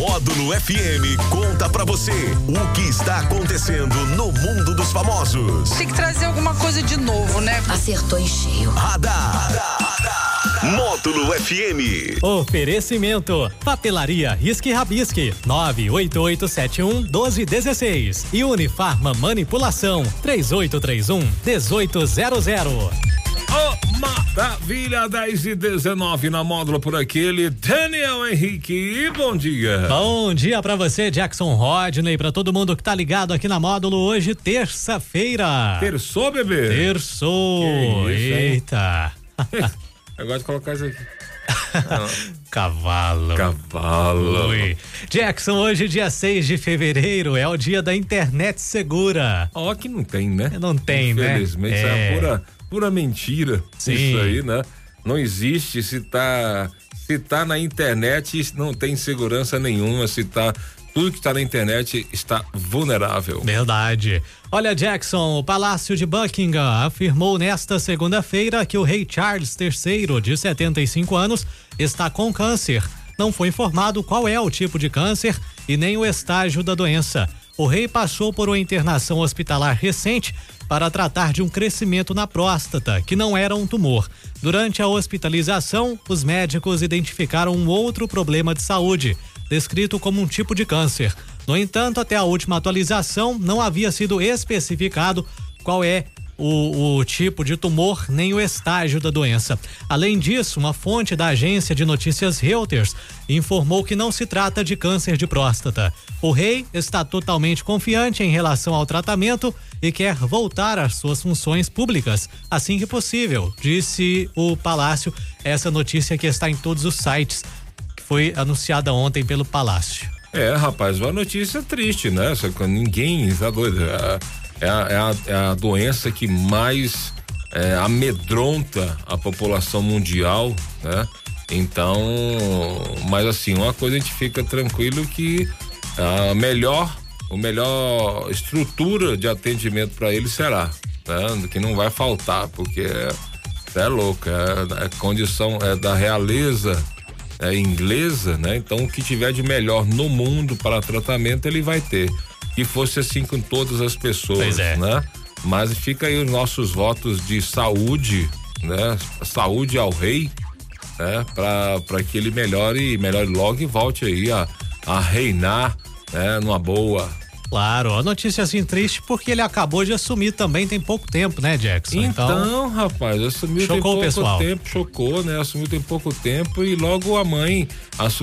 Módulo FM conta pra você o que está acontecendo no mundo dos famosos. Tem que trazer alguma coisa de novo, né? Acertou em cheio. Radar. Módulo FM. Oferecimento: Papelaria Risque Rabisque 98871 1216 e Unifarma Manipulação 3831 1800. Oh, maravilha, 10 e 19 na módulo por aquele. Daniel Henrique, bom dia. Bom dia para você, Jackson Rodney, para todo mundo que tá ligado aqui na módulo hoje, terça-feira. Terçou, bebê? Terçou. Isso, Eita. Gosto de colocar isso aqui. Cavalo. Cavalo. Ui. Jackson, hoje, dia 6 de fevereiro, é o dia da internet segura. Ó, que não tem, né? Não tem, né? Infelizmente, isso é É. pura, pura mentira. Sim. Isso aí, né? Não existe se tá, se tá na internet, não tem segurança nenhuma, se tá tudo que está na internet está vulnerável. Verdade. Olha, Jackson, o Palácio de Buckingham afirmou nesta segunda-feira que o rei Charles III, de 75 anos, está com câncer. Não foi informado qual é o tipo de câncer e nem o estágio da doença. O rei passou por uma internação hospitalar recente para tratar de um crescimento na próstata, que não era um tumor. Durante a hospitalização, os médicos identificaram um outro problema de saúde, descrito como um tipo de câncer. No entanto, até a última atualização, não havia sido especificado qual é o, o tipo de tumor nem o estágio da doença. Além disso, uma fonte da agência de notícias Reuters informou que não se trata de câncer de próstata. O rei está totalmente confiante em relação ao tratamento e quer voltar às suas funções públicas assim que possível, disse o palácio. Essa notícia que está em todos os sites que foi anunciada ontem pelo palácio. É, rapaz, uma notícia triste, né? Ninguém tá doido. É, a, é a- é a doença que mais é, amedronta a população mundial, né? Então, mas assim, uma coisa a gente fica tranquilo que a melhor, o melhor estrutura de atendimento para ele será, né? Que não vai faltar, porque é, é louco, é, é condição é da realeza é, inglesa, né? Então o que tiver de melhor no mundo para tratamento ele vai ter. Que fosse assim com todas as pessoas, Pois é. né? Mas fica aí os nossos votos de saúde, né? Saúde ao rei, né? Para que ele melhore, melhore logo e volte aí a, a reinar, né? Numa boa. Claro, a notícia assim triste porque ele acabou de assumir também tem pouco tempo, né, Jackson? Então, rapaz, assumiu tem pouco pessoal. tempo, chocou, né? Assumiu tem pouco tempo e logo a mãe,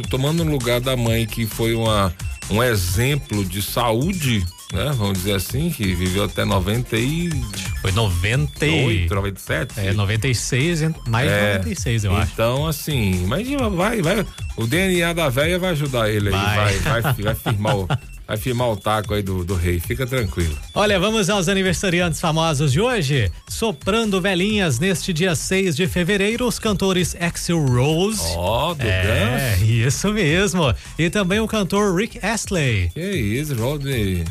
tomando o lugar da mãe que foi uma, um exemplo de saúde, né? Vamos dizer assim, que viveu até 98, foi 90 e... 97. É, 96, e- mais de É, 96, eu acho. Então, assim, mas vai, vai. O DNA da velha vai ajudar ele aí. Vai. Vai, vai, vai firmar o. Vai firmar o taco aí do, do rei, fica tranquilo. Olha, vamos aos aniversariantes famosos de hoje. Soprando velhinhas neste dia 6 de fevereiro, os cantores Axel Rose. Ó, do é, isso mesmo. E também o cantor Rick Astley. Que isso, Rodney.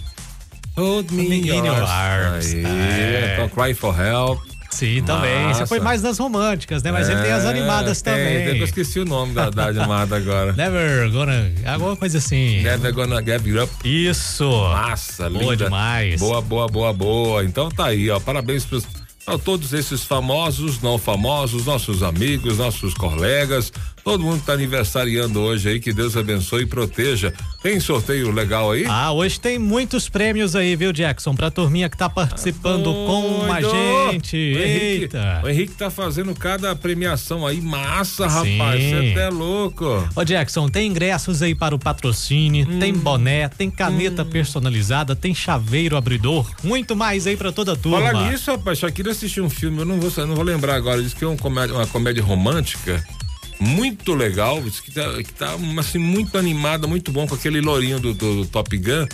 Hold me in in your arms. Aí, É. então, cry for help. Sim, também. Você Massa. foi mais das românticas, né? Mas ele tem as É, animadas tem, também. Eu esqueci o nome da, da animada agora. Never gonna. Alguma coisa assim. Never gonna give up. Isso. Massa, Boa linda. demais. Boa, boa, boa, boa. Então tá aí, ó. Parabéns pros, a todos esses famosos, não famosos, nossos amigos, nossos colegas, todo mundo que tá aniversariando hoje aí. Que Deus abençoe e proteja. Tem sorteio legal aí? Ah, hoje tem muitos prêmios aí, viu, Jackson? Pra turminha que tá participando com a gente. O Henrique, Eita. o Henrique tá fazendo cada premiação aí. Massa, Sim. rapaz. Você até é louco. Ô Jackson, tem ingressos aí para o patrocínio, Hum. tem boné, tem caneta personalizada, tem chaveiro abridor, muito mais aí pra toda a turma. Falar nisso, rapaz, Shakira assistiu um filme, eu não vou, eu não vou lembrar agora, diz que é um comédia- uma comédia romântica, muito legal, que tá, que tá assim, muito animada, muito bom, com aquele lourinho do, do Top Gun,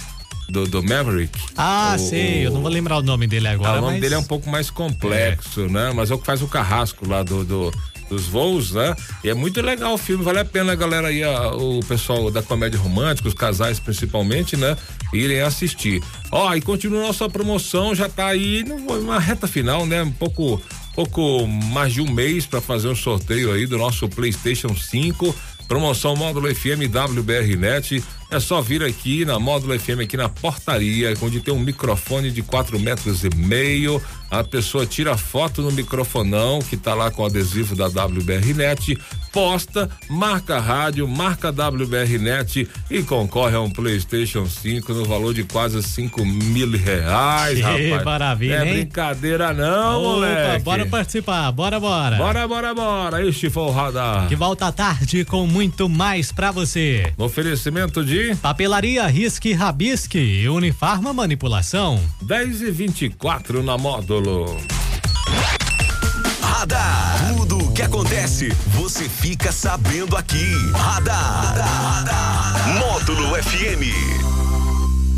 do, do Maverick. Ah, O- sei, eu não vou lembrar o nome dele agora. Ah, o nome mas- dele é um pouco mais complexo, né? Mas é o que faz o carrasco lá do, do- dos voos, né? E é muito legal o filme, vale a pena a galera aí, a- o pessoal da comédia romântica, os casais principalmente, né? Irem assistir. Ó, e continua nossa promoção, já tá aí numa reta final, né? Um pouco pouco mais de um mês para fazer um sorteio aí do nosso PlayStation 5. Promoção Módulo FM WBR Net. É só vir aqui na Módulo FM, aqui na portaria, onde tem um microfone de 4 metros e meio. A pessoa tira foto no microfonão, que tá lá com o adesivo da WBR Net, posta, marca rádio, marca a WBR Net e concorre a um PlayStation 5 no valor de quase 5 mil reais, Que rapaz. maravilha, É hein? brincadeira, não, Opa, moleque. bora participar, bora, bora. Bora, bora, bora. Este foi o radar. Que volta à tarde com muito mais pra você. No oferecimento de Papelaria Risque Rabisque, Unifarma Manipulação. 10 e 24 na módulo. Radar. Tudo o que acontece, você fica sabendo aqui. Radar. Módulo FM.